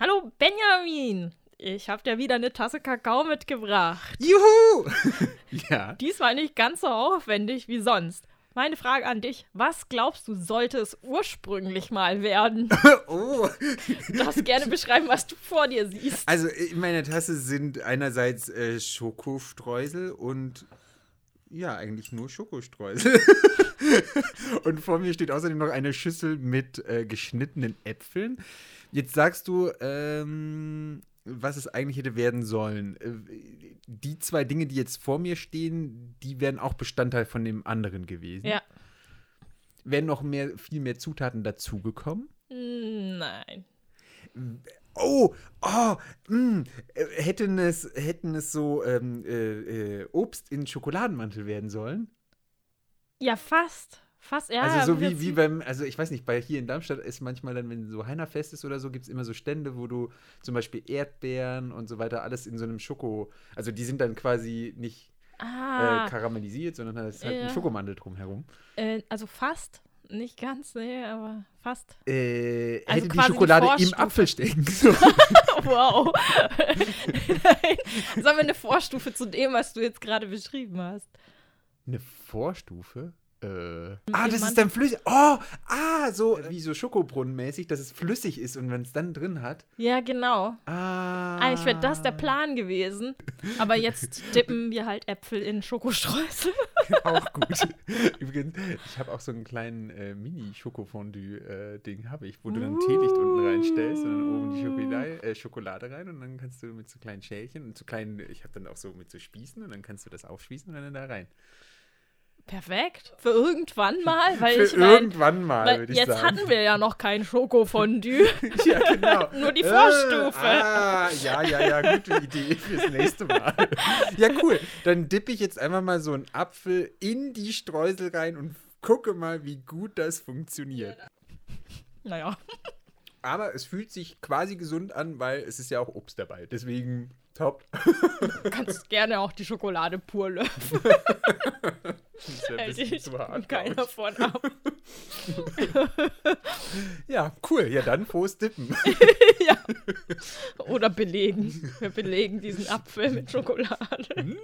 Hallo Benjamin, ich habe dir wieder eine Tasse Kakao mitgebracht. Juhu! ja. Diesmal nicht ganz so aufwendig wie sonst. Meine Frage an dich, was glaubst du, sollte es ursprünglich mal werden? oh. Du darfst gerne beschreiben, was du vor dir siehst. Also in meiner Tasse sind einerseits äh, Schokostreusel und ja, eigentlich nur Schokostreusel. und vor mir steht außerdem noch eine Schüssel mit äh, geschnittenen Äpfeln. Jetzt sagst du, ähm, was es eigentlich hätte werden sollen. Äh, die zwei Dinge, die jetzt vor mir stehen, die wären auch Bestandteil von dem anderen gewesen. Ja. Wären noch mehr, viel mehr Zutaten dazugekommen? Nein. Oh, oh, mh, hätten, es, hätten es so ähm, äh, äh, Obst in Schokoladenmantel werden sollen? Ja, fast. Fast, ja. Also so wie, wie beim, also ich weiß nicht, bei hier in Darmstadt ist manchmal dann, wenn so Heinerfest ist oder so, gibt es immer so Stände, wo du zum Beispiel Erdbeeren und so weiter alles in so einem Schoko, also die sind dann quasi nicht Ah, äh, karamellisiert, sondern da ist halt Ja. ein Schokomandel drumherum. äh, also fast. Nicht ganz, nee, aber fast. Äh, Also hätte die quasi die Schokolade im. Apfel stecken. So. Wow. Nein. Sagen wir eine Vorstufe zu dem, was du jetzt gerade beschrieben hast. Eine Vorstufe? Äh. Ah, das ist dann flüssig. Oh, ah, so wie so Schokobrunnenmäßig, dass es flüssig ist und wenn es dann drin hat. Ja, genau. Ah. Eigentlich wäre das der Plan gewesen. Aber jetzt dippen wir halt Äpfel in Schokostreusel. Auch gut. Übrigens, ich habe auch so einen kleinen äh, Mini-Schokofondue-Ding, habe ich, wo du dann Teelicht unten reinstellst und dann oben die Schokolade, äh, Schokolade rein und dann kannst du mit so kleinen Schälchen und so kleinen, ich habe dann auch so mit so Spießen und dann kannst du das aufspießen und dann da rein. Perfekt. Für irgendwann mal, weil Für ich mein, irgendwann mal, würde ich jetzt sagen. hatten wir ja noch kein Schokofondue. ja, genau. Nur die Äh, Vorstufe. ah, ja, ja, ja, gute Idee fürs nächste Mal. ja, cool. Dann dippe ich jetzt einfach mal so einen Apfel in die Streusel rein und gucke mal, wie gut das funktioniert. Naja. Aber es fühlt sich quasi gesund an, weil es ist ja auch Obst dabei. Deswegen top. Du kannst gerne auch die Schokolade pur löffeln. Hält dich zu hart, keiner von ab. Ja, cool. Ja, dann frohes Dippen. ja. Oder belegen. Wir belegen diesen Apfel mit Schokolade.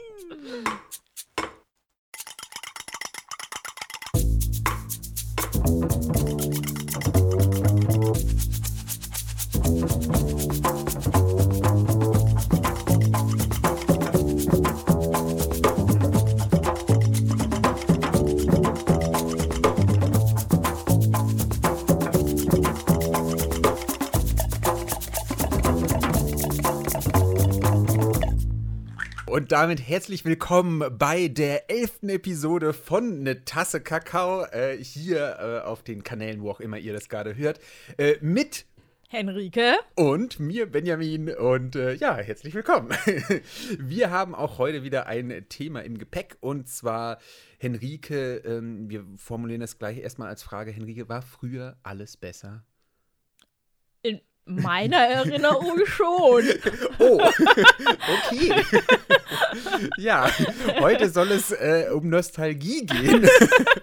Und damit herzlich willkommen bei der elften Episode von Ne Tasse Kakao. Äh, hier äh, auf den Kanälen, wo auch immer ihr das gerade hört. Äh, mit Henrike. und mir, Benjamin. Und äh, ja, herzlich willkommen. wir haben auch heute wieder ein Thema im Gepäck. Und zwar, Henrike, ähm, wir formulieren das gleich erstmal als Frage. Henrike, war früher alles besser? In meiner Erinnerung schon. Oh, okay. ja, heute soll es äh, um Nostalgie gehen,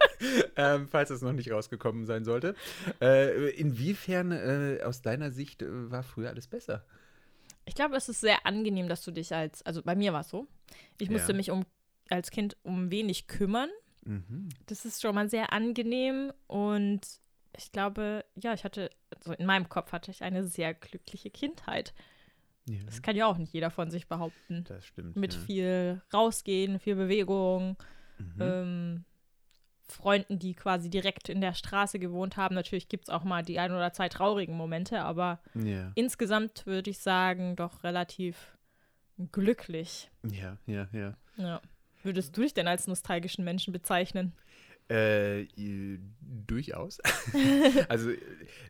ähm, falls es noch nicht rausgekommen sein sollte. Äh, inwiefern äh, aus deiner Sicht äh, war früher alles besser? Ich glaube, es ist sehr angenehm, dass du dich als, also bei mir war es so, ich musste Ja. mich um als Kind um wenig kümmern. Mhm. Das ist schon mal sehr angenehm und ich glaube, ja, ich hatte, also in meinem Kopf hatte ich eine sehr glückliche Kindheit. Ja, Das kann ja auch nicht jeder von sich behaupten. das stimmt. Mit ja. viel rausgehen, viel Bewegung, Mhm. ähm, Freunden, die quasi direkt in der Straße gewohnt haben. Natürlich gibt es auch mal die ein oder zwei traurigen Momente, aber ja. insgesamt würde ich sagen, doch relativ glücklich. ja, ja. Ja. Würdest du dich denn als nostalgischen Menschen bezeichnen? Äh, durchaus. also äh,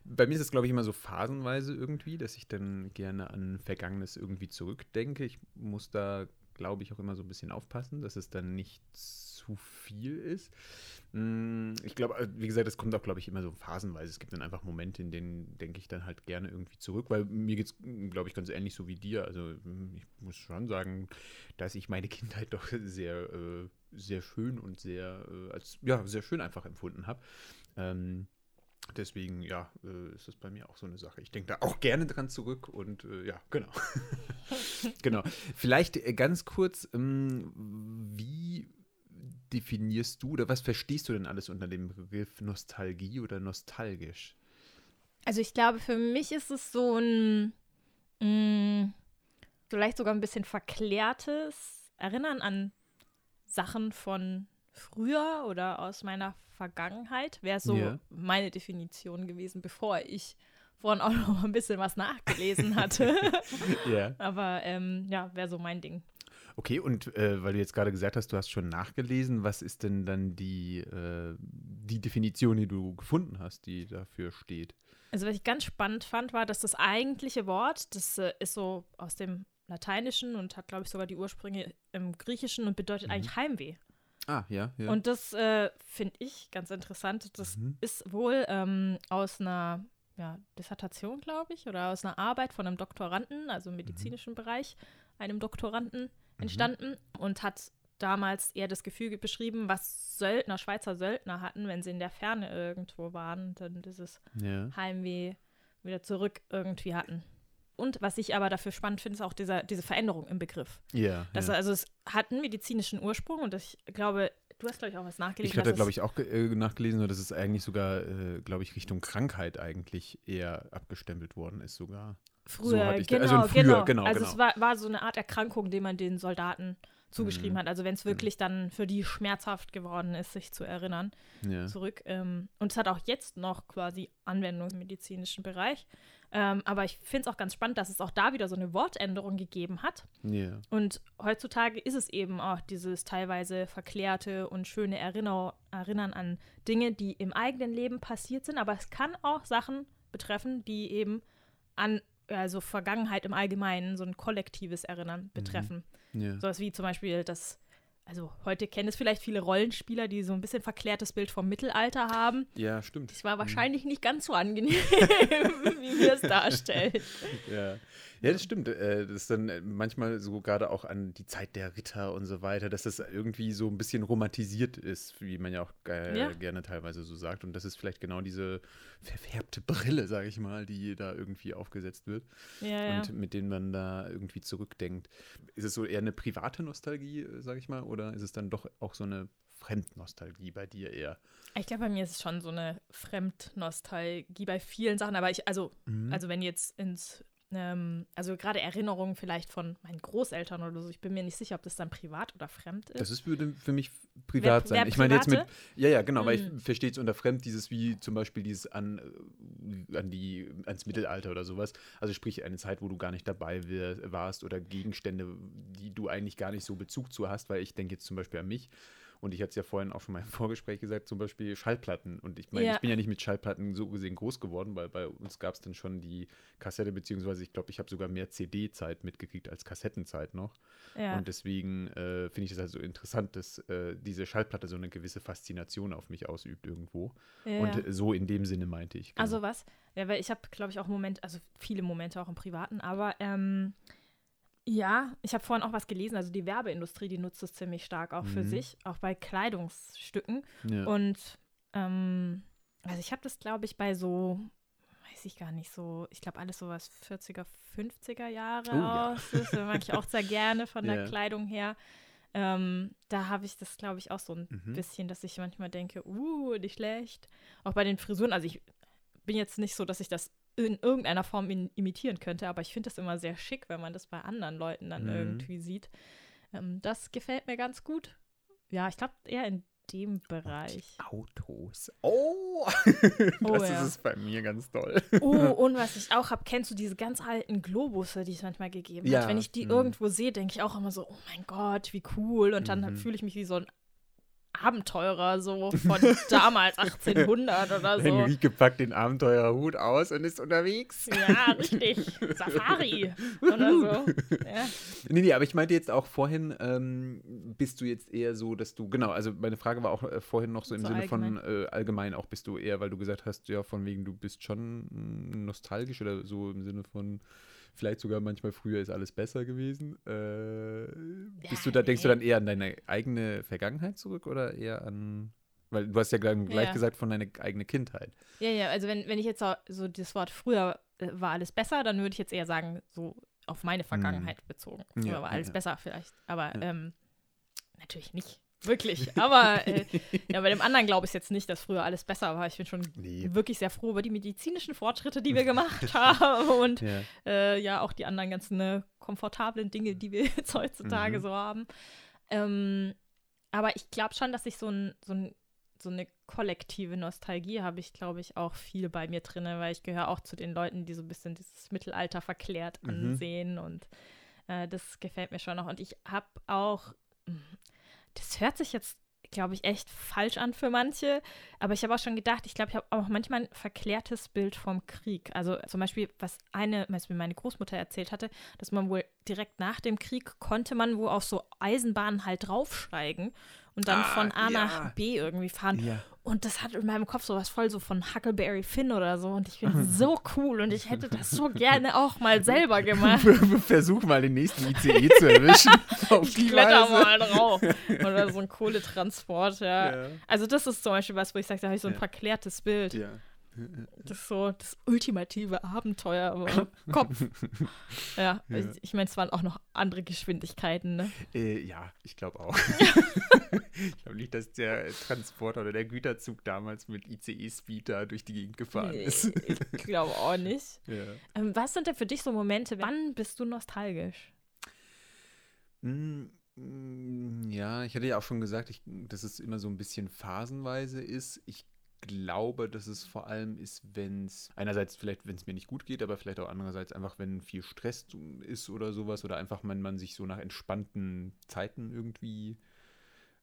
bei mir ist es, glaube ich, immer so phasenweise irgendwie, dass ich dann gerne an Vergangenes irgendwie zurückdenke. Ich muss da, glaube ich, auch immer so ein bisschen aufpassen, dass es dann nicht zu viel ist. Mm, Ich glaube, äh, wie gesagt, das kommt auch, glaube ich, immer so phasenweise. Es gibt dann einfach Momente, in denen denke ich dann halt gerne irgendwie zurück, weil mir geht es, glaube ich, ganz ähnlich so wie dir. Also mm, ich muss schon sagen, dass ich meine Kindheit doch sehr, äh, sehr schön und sehr, äh, als, ja, sehr schön einfach empfunden habe. Ähm, Deswegen, ja, äh, ist das bei mir auch so eine Sache. Ich denke da auch gerne dran zurück und äh, ja, genau. genau. Vielleicht äh, ganz kurz, ähm, wie definierst du oder was verstehst du denn alles unter dem Begriff Nostalgie oder nostalgisch? Also ich glaube, für mich ist es so ein mh, mm, vielleicht sogar ein bisschen verklärtes Erinnern an Sachen von früher oder aus meiner Vergangenheit. Wäre so yeah. meine Definition gewesen, bevor ich vorhin auch noch ein bisschen was nachgelesen hatte. yeah. Aber ähm, ja, wäre so mein Ding. Okay, und äh, weil du jetzt gerade gesagt hast, du hast schon nachgelesen, was ist denn dann die, äh, die Definition, die du gefunden hast, die dafür steht? Also was ich ganz spannend fand, war, dass das eigentliche Wort, das äh, ist so aus dem Lateinischen und hat, glaube ich, sogar die Ursprünge im Griechischen und bedeutet mhm. eigentlich Heimweh. Ah, ja, ja. Und das äh, finde ich ganz interessant. Das mhm. ist wohl ähm, aus einer ja, Dissertation, glaube ich, oder aus einer Arbeit von einem Doktoranden, also im mhm. medizinischen mhm. Bereich, einem Doktoranden Mhm. entstanden mhm. und hat damals eher das Gefühl beschrieben, was Söldner, Schweizer Söldner hatten, wenn sie in der Ferne irgendwo waren, dann dieses ja. Heimweh wieder zurück irgendwie hatten. Und was ich aber dafür spannend finde, ist auch dieser, diese Veränderung im Begriff. Ja. Das, ja. Also es hat einen medizinischen Ursprung und ich glaube, du hast, glaube ich, auch was nachgelesen. Ich hatte, glaube ich, auch äh, nachgelesen, dass es eigentlich sogar, äh, glaube ich, Richtung Krankheit eigentlich eher abgestempelt worden ist sogar. Früher, so genau, also früher, genau, genau. Also genau. es war, war so eine Art Erkrankung, die man den Soldaten zugeschrieben mhm. hat. Also wenn es wirklich mhm. dann für die schmerzhaft geworden ist, sich zu erinnern, ja. zurück. Ähm, und es hat auch jetzt noch quasi Anwendung im medizinischen Bereich. Ähm, aber ich finde es auch ganz spannend, dass es auch da wieder so eine Wortänderung gegeben hat. Yeah. Und heutzutage ist es eben auch dieses teilweise verklärte und schöne Erinner Erinnern an Dinge, die im eigenen Leben passiert sind. Aber es kann auch Sachen betreffen, die eben an also Vergangenheit im Allgemeinen, so ein kollektives Erinnern mhm. betreffen. Mhm. Yeah. Sowas wie zum Beispiel das, also heute kennen es vielleicht viele Rollenspieler, die so ein bisschen verklärtes Bild vom Mittelalter haben. Ja, stimmt. Das war mhm. wahrscheinlich nicht ganz so angenehm, wie wir es darstellen. Ja. Ja, das stimmt. Äh, das ist dann äh, manchmal so gerade auch an die Zeit der Ritter und so weiter, dass das irgendwie so ein bisschen romantisiert ist, wie man ja auch ja. gerne teilweise so sagt. Und das ist vielleicht genau diese verfärbte Brille, sage ich mal, die da irgendwie aufgesetzt wird ja, und mit denen man da irgendwie zurückdenkt. Ist es so eher eine private Nostalgie, äh, sage ich mal, oder ist es dann doch auch so eine Fremdnostalgie bei dir eher? Ich glaube, bei mir ist es schon so eine Fremdnostalgie bei vielen Sachen, aber ich, also, mhm. also wenn jetzt ins ähm, also gerade Erinnerungen vielleicht von meinen Großeltern oder so. Ich bin mir nicht sicher, ob das dann privat oder fremd ist. Das ist würde für mich privat wer, sein. Wer ich meine jetzt mit, ja, ja, genau, hm. weil ich hm. verstehe es unter fremd, dieses wie zum Beispiel dieses an, äh, an die, ans Mittelalter oder sowas. Also sprich eine Zeit, wo du gar nicht dabei warst oder Gegenstände, die du eigentlich gar nicht so Bezug zu hast, weil ich denke jetzt zum Beispiel an mich und ich hatte es ja vorhin auch schon mal im Vorgespräch gesagt, zum Beispiel Schallplatten. Und ich meine, ja. ich bin ja nicht mit Schallplatten so gesehen groß geworden, weil bei uns gab es dann schon die Kassette, beziehungsweise ich glaube, ich habe sogar mehr CD-Zeit mitgekriegt als Kassettenzeit noch. Ja. Und deswegen äh, finde ich es also interessant, dass äh, diese Schallplatte so eine gewisse Faszination auf mich ausübt irgendwo. Ja. Und so in dem Sinne meinte ich. Genau. Also was? Ja, weil ich habe, glaube ich, auch Momente, also viele Momente auch im Privaten, aber ähm, ja, ich habe vorhin auch was gelesen. Also die Werbeindustrie, die nutzt es ziemlich stark auch mhm. für sich, auch bei Kleidungsstücken. Ja. Und ähm, also ich habe das, glaube ich, bei so, weiß ich gar nicht so, ich glaube alles so was 40er, 50er Jahre oh, aus. Ja. Das mag ich auch sehr gerne von der ja. Kleidung her. Ähm, da habe ich das, glaube ich, auch so ein mhm. bisschen, dass ich manchmal denke, uh, nicht schlecht. Auch bei den Frisuren, also ich bin jetzt nicht so, dass ich das in irgendeiner Form in, imitieren könnte, aber ich finde das immer sehr schick, wenn man das bei anderen Leuten dann mhm. irgendwie sieht. Ähm, das gefällt mir ganz gut. Ja, ich glaube eher in dem Bereich. Autos. Oh, oh das ja. ist es bei mir ganz toll. Oh, und was ich auch habe, kennst du diese ganz alten Globusse, die es manchmal gegeben ja. hat? Wenn ich die mhm. irgendwo sehe, denke ich auch immer so, oh mein Gott, wie cool. Und dann mhm. fühle ich mich wie so ein Abenteurer, so von damals 1800 oder so. Henrike packt den Abenteurerhut aus und ist unterwegs. Ja, richtig. Safari oder so. Ja. Nee, nee, aber ich meinte jetzt auch vorhin, ähm, bist du jetzt eher so, dass du, genau, also meine Frage war auch äh, vorhin noch so im so Sinne allgemein. von äh, allgemein auch bist du eher, weil du gesagt hast, ja, von wegen, du bist schon nostalgisch oder so im Sinne von vielleicht sogar manchmal früher ist alles besser gewesen. Äh, bist du da, denkst du dann eher an deine eigene Vergangenheit zurück oder eher an Weil du hast ja gleich, gleich Ja. gesagt von deiner eigenen Kindheit. Ja, ja, also wenn, wenn ich jetzt so, das Wort früher äh, war alles besser, dann würde ich jetzt eher sagen, so auf meine Vergangenheit bezogen. Früher Mhm. Ja, war ja, alles ja. besser vielleicht, aber Ja. ähm, natürlich nicht. Wirklich. Aber äh, ja, bei dem anderen glaube ich jetzt nicht, dass früher alles besser war. Ich bin schon Nee. wirklich sehr froh über die medizinischen Fortschritte, die wir gemacht haben und Ja. äh, ja auch die anderen ganzen äh, komfortablen Dinge, die wir jetzt heutzutage Mhm. so haben. Ähm, aber ich glaube schon, dass ich so, ein, so, ein, so eine kollektive Nostalgie habe ich, glaube ich, auch viel bei mir drin, weil ich gehöre auch zu den Leuten, die so ein bisschen dieses Mittelalter verklärt Mhm. ansehen und äh, das gefällt mir schon noch. Und ich habe auch, das hört sich jetzt, glaube ich, echt falsch an für manche, aber ich habe auch schon gedacht, ich glaube, ich habe auch manchmal ein verklärtes Bild vom Krieg. Also zum Beispiel, was eine, was mir meine Großmutter erzählt hatte, dass man wohl direkt nach dem Krieg konnte man wo auf so Eisenbahnen halt draufsteigen und dann Ah, von A ja. nach B irgendwie fahren. Ja. Und das hat in meinem Kopf sowas voll so von Huckleberry Finn oder so. Und ich finde so cool und ich hätte das so gerne auch mal selber gemacht. Versuch mal den nächsten ICE zu erwischen. auf Ich die kletter Weise. mal drauf. Oder so ein Kohletransport, ja. Ja. Also das ist zum Beispiel was, wo ich sage, da habe ich so ein verklärtes Bild. Ja. Das ist so das ultimative Abenteuer im Kopf. Ja, Ja. ich, ich meine, es waren auch noch andere Geschwindigkeiten, ne? Äh, ja, ich glaube auch. ich glaube nicht, dass der Transporter oder der Güterzug damals mit ICE-Speed da durch die Gegend gefahren Nee, ist. ich glaube auch nicht. ja. Ähm, was sind denn für dich so Momente, wann bist du nostalgisch? Mm, mm, Ja, ich hatte ja auch schon gesagt, ich, dass es immer so ein bisschen phasenweise ist. Ich glaube, dass es vor allem ist, wenn es einerseits vielleicht, wenn es mir nicht gut geht, aber vielleicht auch andererseits einfach, wenn viel Stress ist oder sowas oder einfach man, man sich so nach entspannten Zeiten irgendwie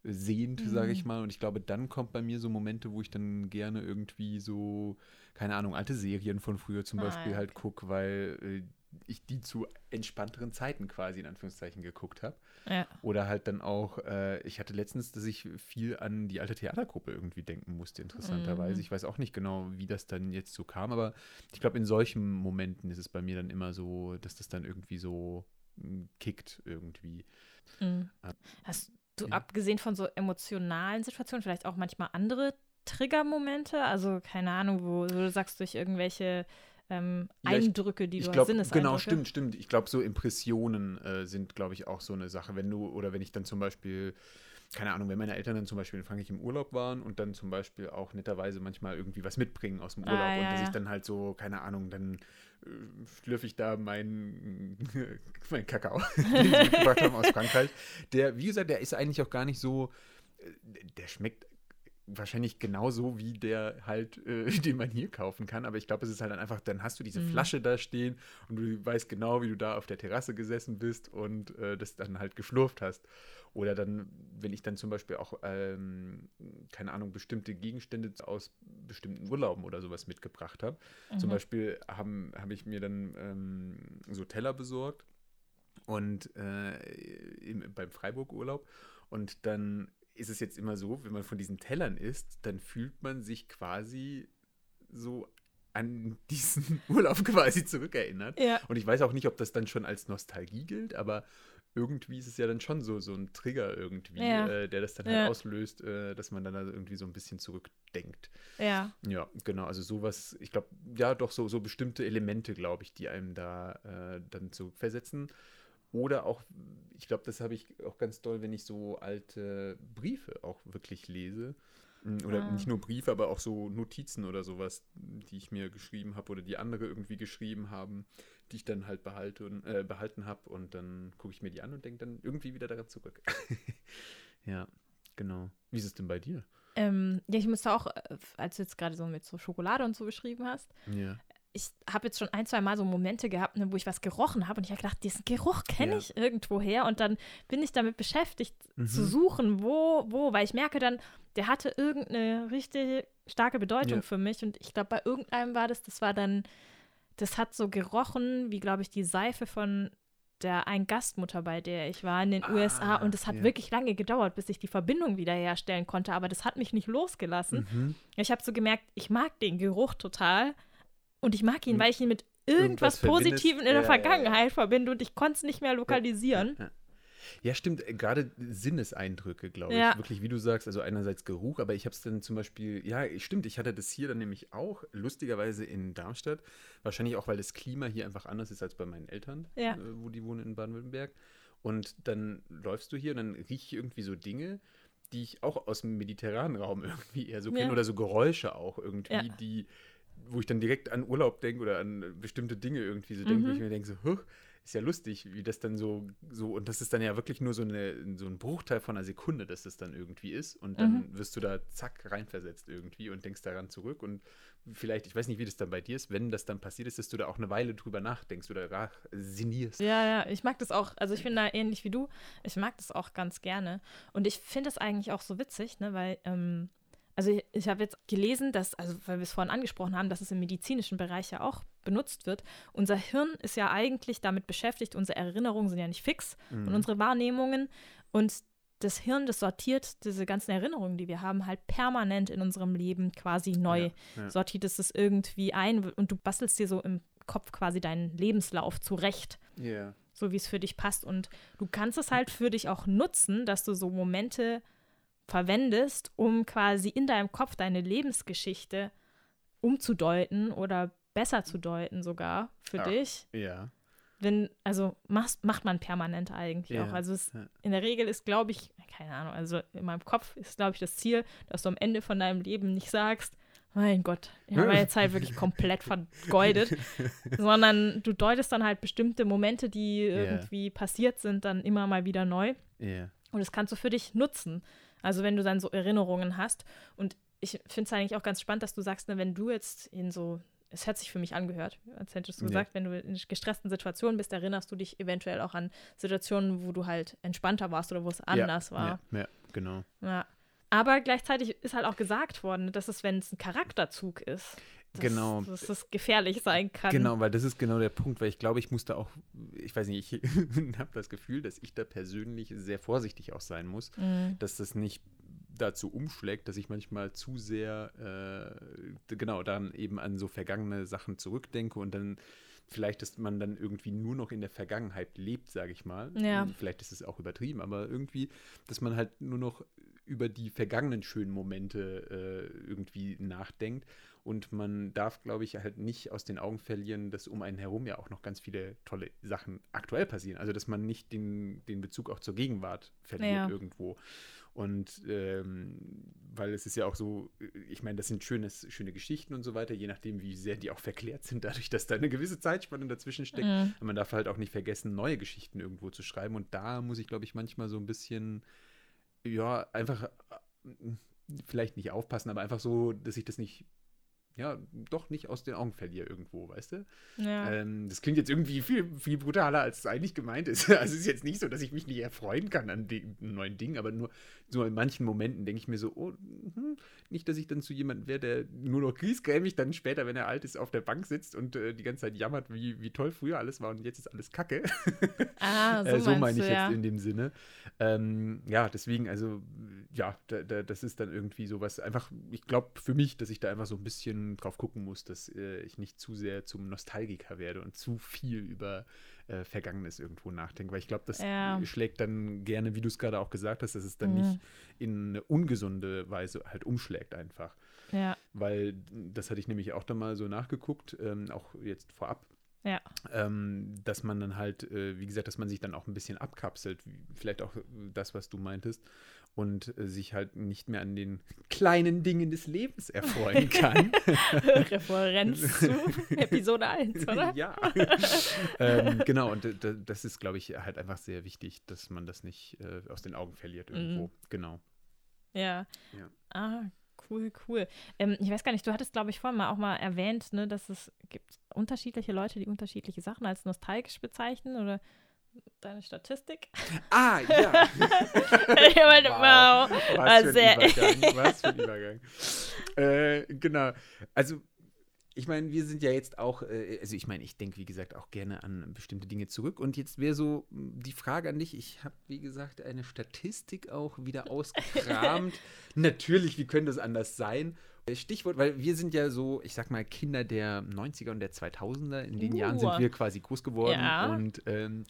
sehnt, sage ich Mhm. mal. Und ich glaube, dann kommt bei mir so Momente, wo ich dann gerne irgendwie so, keine Ahnung, alte Serien von früher zum Ah, Beispiel halt gucke, weil äh, ich die zu entspannteren Zeiten quasi in Anführungszeichen geguckt habe. Ja. Oder halt dann auch, äh, ich hatte letztens, dass ich viel an die alte Theatergruppe irgendwie denken musste, interessanterweise. Mhm. Ich weiß auch nicht genau, wie das dann jetzt so kam, aber ich glaube, in solchen Momenten ist es bei mir dann immer so, dass das dann irgendwie so mm, kickt irgendwie. Mhm. Ah. Hast du, Ja. abgesehen von so emotionalen Situationen, vielleicht auch manchmal andere Triggermomente? Also, keine Ahnung, wo, wo du sagst, durch irgendwelche ähm, Ja, ich- Eindrücke, die Ich du hast, glaube, Sinneseindrücke? genau, stimmt, stimmt. Ich glaube, so Impressionen äh, sind, glaube ich, auch so eine Sache. Wenn du, oder wenn ich dann zum Beispiel, keine Ahnung, wenn meine Eltern dann zum Beispiel in Frankreich im Urlaub waren und dann zum Beispiel auch netterweise manchmal irgendwie was mitbringen aus dem Ah, Urlaub ja, und dass ich dann halt so, keine Ahnung, dann äh, schlürfe ich da meinen mein Kakao, den sie mitgebracht haben aus Frankreich. Der, wie gesagt, der ist eigentlich auch gar nicht so, äh, der schmeckt wahrscheinlich genauso wie der halt, äh, den man hier kaufen kann. Aber ich glaube, es ist halt dann einfach, dann hast du diese Mhm. Flasche da stehen und du weißt genau, wie du da auf der Terrasse gesessen bist und äh, das dann halt geschlurft hast. Oder dann, wenn ich dann zum Beispiel auch, ähm, keine Ahnung, bestimmte Gegenstände aus bestimmten Urlauben oder sowas mitgebracht habe. Zum Mhm. Beispiel habe hab ich mir dann ähm, so Teller besorgt und äh, im, beim Freiburg-Urlaub. Und dann ist es jetzt immer so, wenn man von diesen Tellern isst, dann fühlt man sich quasi so an diesen Urlaub quasi zurückerinnert. Ja. Und ich weiß auch nicht, ob das dann schon als Nostalgie gilt, aber irgendwie ist es ja dann schon so, so ein Trigger irgendwie, Ja. äh, der das dann Ja. halt auslöst, äh, dass man dann also irgendwie so ein bisschen zurückdenkt. Ja. Ja, genau, also sowas, ich glaube, ja, doch so, so bestimmte Elemente, glaube ich, die einem da äh, dann zurückversetzen. Oder auch, ich glaube, das habe ich auch ganz doll, wenn ich so alte Briefe auch wirklich lese. Mm, Oder Ah. nicht nur Briefe, aber auch so Notizen oder sowas, die ich mir geschrieben habe oder die andere irgendwie geschrieben haben, die ich dann halt behalte und, äh, behalten habe. Und dann gucke ich mir die an und denke dann irgendwie wieder daran zurück. ja, genau. Wie ist es denn bei dir? Ähm, ja, ich musste auch, äh, als du jetzt gerade so mit so Schokolade und so beschrieben hast, Ja. Ich habe jetzt schon ein, zwei Mal so Momente gehabt, ne, wo ich was gerochen habe und ich habe gedacht, diesen Geruch kenne Ja. ich irgendwoher und dann bin ich damit beschäftigt zu Mhm. suchen, wo, wo, weil ich merke dann, der hatte irgendeine richtig starke Bedeutung Ja. für mich und ich glaube, bei irgendeinem war das, das war dann, das hat so gerochen, wie glaube ich, die Seife von der einen Gastmutter, bei der ich war in den Ah, USA und es hat ja. wirklich lange gedauert, bis ich die Verbindung wiederherstellen konnte, aber das hat mich nicht losgelassen. Mhm. Ich habe so gemerkt, ich mag den Geruch total und ich mag ihn, weil ich ihn mit Irgendwas irgendwas. Positivem in der Ja, ja, ja. Vergangenheit verbinde und ich konnte es nicht mehr lokalisieren. Ja. Ja, stimmt. äh, Gerade Sinneseindrücke, glaube ich. Ja. Wirklich, wie du sagst, also einerseits Geruch, aber ich habe es dann zum Beispiel, ja, stimmt, ich hatte das hier dann nämlich auch, lustigerweise in Darmstadt. Wahrscheinlich auch, weil das Klima hier einfach anders ist als bei meinen Eltern, Ja. äh, wo die wohnen in Baden-Württemberg. Und dann läufst du hier und dann rieche ich irgendwie so Dinge, die ich auch aus dem mediterranen Raum irgendwie eher so kenne Ja. oder so Geräusche auch irgendwie, die, wo ich dann direkt an Urlaub denke oder an bestimmte Dinge irgendwie so denke, wo Mhm. ich mir denke so, "Huch, ist ja lustig, wie das dann so, so, und das ist dann ja wirklich nur so, eine, so ein Bruchteil von einer Sekunde, dass das dann irgendwie ist. Und dann Mhm. wirst du da zack reinversetzt irgendwie und denkst daran zurück. Und vielleicht, ich weiß nicht, wie das dann bei dir ist, wenn das dann passiert ist, dass du da auch eine Weile drüber nachdenkst oder ra- sinnierst. Ja, ja, ich mag das auch. Also ich bin da ähnlich wie du. Ich mag das auch ganz gerne. Und ich finde es eigentlich auch so witzig, ne, weil, ähm, also ich, ich habe jetzt gelesen, dass, also weil wir es vorhin angesprochen haben, dass es im medizinischen Bereich ja auch benutzt wird. Unser Hirn ist ja eigentlich damit beschäftigt, unsere Erinnerungen sind ja nicht fix und Mhm. unsere Wahrnehmungen und das Hirn, das sortiert diese ganzen Erinnerungen, die wir haben, halt permanent in unserem Leben quasi neu. Ja, ja. Sortiert es das irgendwie ein und du bastelst dir so im Kopf quasi deinen Lebenslauf zurecht Ja. so wie es für dich passt. Und du kannst es halt für dich auch nutzen, dass du so Momente verwendest, um quasi in deinem Kopf deine Lebensgeschichte umzudeuten oder besser zu deuten sogar für Ja. dich. Ja. Wenn, also machst, macht man permanent eigentlich Ja, auch. Also es, ja. in der Regel ist, glaube ich, keine Ahnung, also in meinem Kopf ist, glaube ich, das Ziel, dass du am Ende von deinem Leben nicht sagst, mein Gott, ich habe meine Zeit wirklich komplett vergeudet, sondern du deutest dann halt bestimmte Momente, die irgendwie passiert sind, dann immer mal wieder neu. Ja. Und das kannst du für dich nutzen. Also wenn du dann so Erinnerungen hast. Und ich finde es eigentlich auch ganz spannend, dass du sagst, ne, wenn du jetzt in so, es hat sich für mich angehört, als hättest du Ja. gesagt, wenn du in gestressten Situationen bist, erinnerst du dich eventuell auch an Situationen, wo du halt entspannter warst oder wo es anders ja, war. Ja, ja, genau. Ja. Aber gleichzeitig ist halt auch gesagt worden, dass es, wenn es ein Charakterzug ist, dass, Genau. dass es gefährlich sein kann. Genau, weil das ist genau der Punkt, weil ich glaube, ich musste auch, ich weiß nicht, ich habe das Gefühl, dass ich da persönlich sehr vorsichtig auch sein muss, Mhm. dass das nicht dazu umschlägt, dass ich manchmal zu sehr, äh, genau, dann eben an so vergangene Sachen zurückdenke und dann vielleicht, dass man dann irgendwie nur noch in der Vergangenheit lebt, sage ich mal. Ja. Vielleicht ist es auch übertrieben, aber irgendwie, dass man halt nur noch über die vergangenen schönen Momente äh, irgendwie nachdenkt. Und man darf, glaube ich, halt nicht aus den Augen verlieren, dass um einen herum ja auch noch ganz viele tolle Sachen aktuell passieren. Also, dass man nicht den, den Bezug auch zur Gegenwart verliert Ja. irgendwo. Und ähm, weil es ist ja auch so, ich meine, das sind schönes, schöne Geschichten und so weiter, je nachdem, wie sehr die auch verklärt sind, dadurch, dass da eine gewisse Zeitspanne dazwischen steckt. Mhm. Aber man darf halt auch nicht vergessen, neue Geschichten irgendwo zu schreiben. Und da muss ich, glaube ich, manchmal so ein bisschen, ja, einfach äh, vielleicht nicht aufpassen, aber einfach so, dass ich das nicht, ja, doch nicht aus den Augen verliere irgendwo, weißt du? Ja. Ähm, das klingt jetzt irgendwie viel, viel brutaler, als es eigentlich gemeint ist. Also es ist jetzt nicht so, dass ich mich nicht erfreuen kann an den neuen Dingen, aber nur so in manchen Momenten denke ich mir so, oh, hm, nicht, dass ich dann zu jemandem wäre, der nur noch griesgrämig dann später, wenn er alt ist, auf der Bank sitzt und äh, die ganze Zeit jammert, wie, wie toll früher alles war und jetzt ist alles Kacke. ah, so, äh, so meine ich du, jetzt ja. in dem Sinne. Ähm, ja, deswegen, also, ja, da, da, das ist dann irgendwie sowas, einfach, ich glaube für mich, dass ich da einfach so ein bisschen drauf gucken muss, dass äh, ich nicht zu sehr zum Nostalgiker werde und zu viel über äh, Vergangenes irgendwo nachdenke, weil ich glaube, das Ja. schlägt dann gerne, wie du es gerade auch gesagt hast, dass es dann Mhm. nicht in eine ungesunde Weise halt umschlägt einfach. Ja, Weil das hatte ich nämlich auch dann mal so nachgeguckt, ähm, auch jetzt vorab, ja. ähm, dass man dann halt, äh, wie gesagt, dass man sich dann auch ein bisschen abkapselt, vielleicht auch äh, das, was du meintest, und äh, sich halt nicht mehr an den kleinen Dingen des Lebens erfreuen kann. Referenz zu Episode 1, oder? ja. ähm, genau, und d- das ist, glaube ich, halt einfach sehr wichtig, dass man das nicht äh, aus den Augen verliert irgendwo. Mhm. Genau. Ja. Ja. Ah, cool, cool. Ähm, ich weiß gar nicht, du hattest, glaube ich, vorhin mal auch mal erwähnt, ne, dass es gibt unterschiedliche Leute, die unterschiedliche Sachen als nostalgisch bezeichnen oder deine Statistik. Ah, ja. ich meine, wow. Was War für ein Übergang. Was für ein Übergang. äh, genau. Also, ich meine, wir sind ja jetzt auch, äh, also ich meine, ich denke, wie gesagt, auch gerne an bestimmte Dinge zurück. Und jetzt wäre so mh, die Frage an dich, ich habe, wie gesagt, eine Statistik auch wieder ausgekramt. Natürlich, wie könnte es anders sein? Stichwort, weil wir sind ja so, ich sag mal, Kinder der 90er und der 2000er. In den Jahren sind Uh. wir quasi groß geworden. Ja. Und ähm,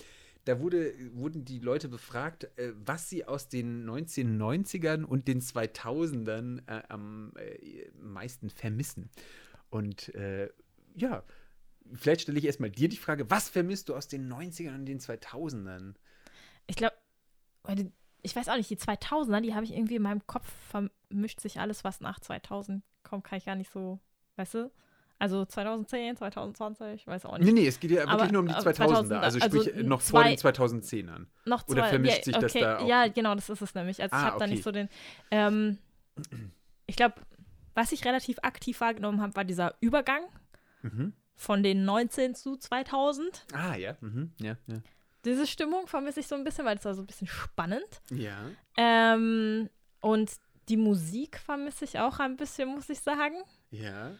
da wurde, wurden die Leute befragt, äh, was sie aus den 1990ern und den 2000ern äh, am äh, meisten vermissen. Und äh, ja, vielleicht stelle ich erstmal dir die Frage, was vermisst du aus den 90ern und den 2000ern? Ich glaube, ich weiß auch nicht, die 2000er, die habe ich irgendwie in meinem Kopf vermischt sich alles, was nach 2000 kommt, kann ich gar nicht so, weißt du? Also 2010, 2020, weiß auch nicht. Nee, nee, es geht ja wirklich nur um die 2000er, also sprich also noch zwei, vor den 2010ern. Noch zwei, Oder vermischt ja, sich das da auch? Ja, genau, das ist es nämlich. Also ah, ich habe okay. da nicht so den, ähm, ich glaube, was ich relativ aktiv wahrgenommen habe, war dieser Übergang mhm. von den 19 zu 2000. Ah, ja, mhm. ja, ja. Diese Stimmung vermisse ich so ein bisschen, weil es war so ein bisschen spannend. Ja. Ähm, und die Musik vermisse ich auch ein bisschen, muss ich sagen. Ja.